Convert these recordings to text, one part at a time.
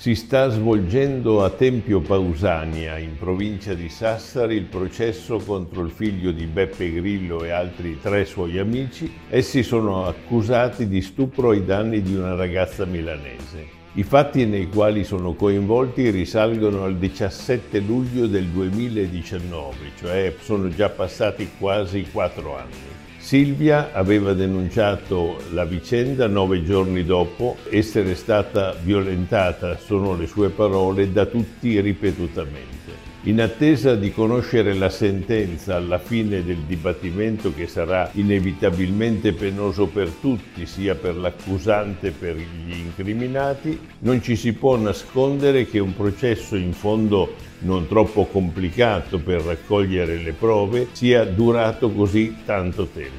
Si sta svolgendo a Tempio Pausania, in provincia di Sassari, il processo contro il figlio di Beppe Grillo e altri tre suoi amici. Essi sono accusati di stupro ai danni di una ragazza milanese. I fatti nei quali sono coinvolti risalgono al 17 luglio del 2019, cioè sono già passati quasi quattro anni. Silvia aveva denunciato la vicenda nove giorni dopo essere stata violentata, sono le sue parole, da tutti ripetutamente. In attesa di conoscere la sentenza alla fine del dibattimento che sarà inevitabilmente penoso per tutti, sia per l'accusante che per gli incriminati, non ci si può nascondere che un processo in fondo non troppo complicato per raccogliere le prove sia durato così tanto tempo.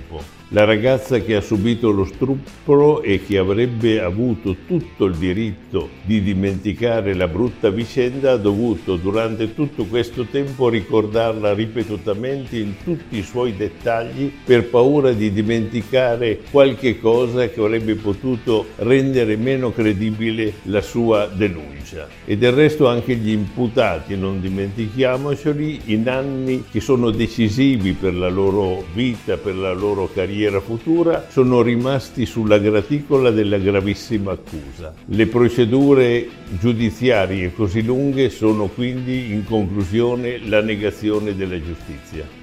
La ragazza che ha subito lo stupro e che avrebbe avuto tutto il diritto di dimenticare la brutta vicenda ha dovuto durante tutto questo tempo ricordarla ripetutamente in tutti i suoi dettagli per paura di dimenticare qualche cosa che avrebbe potuto rendere meno credibile la sua denuncia. E del resto anche gli imputati, non dimentichiamoceli, in anni che sono decisivi per la loro vita, per la loro carriera, carriera futura sono rimasti sulla graticola della gravissima accusa. Le procedure giudiziarie così lunghe sono quindi in conclusione la negazione della giustizia.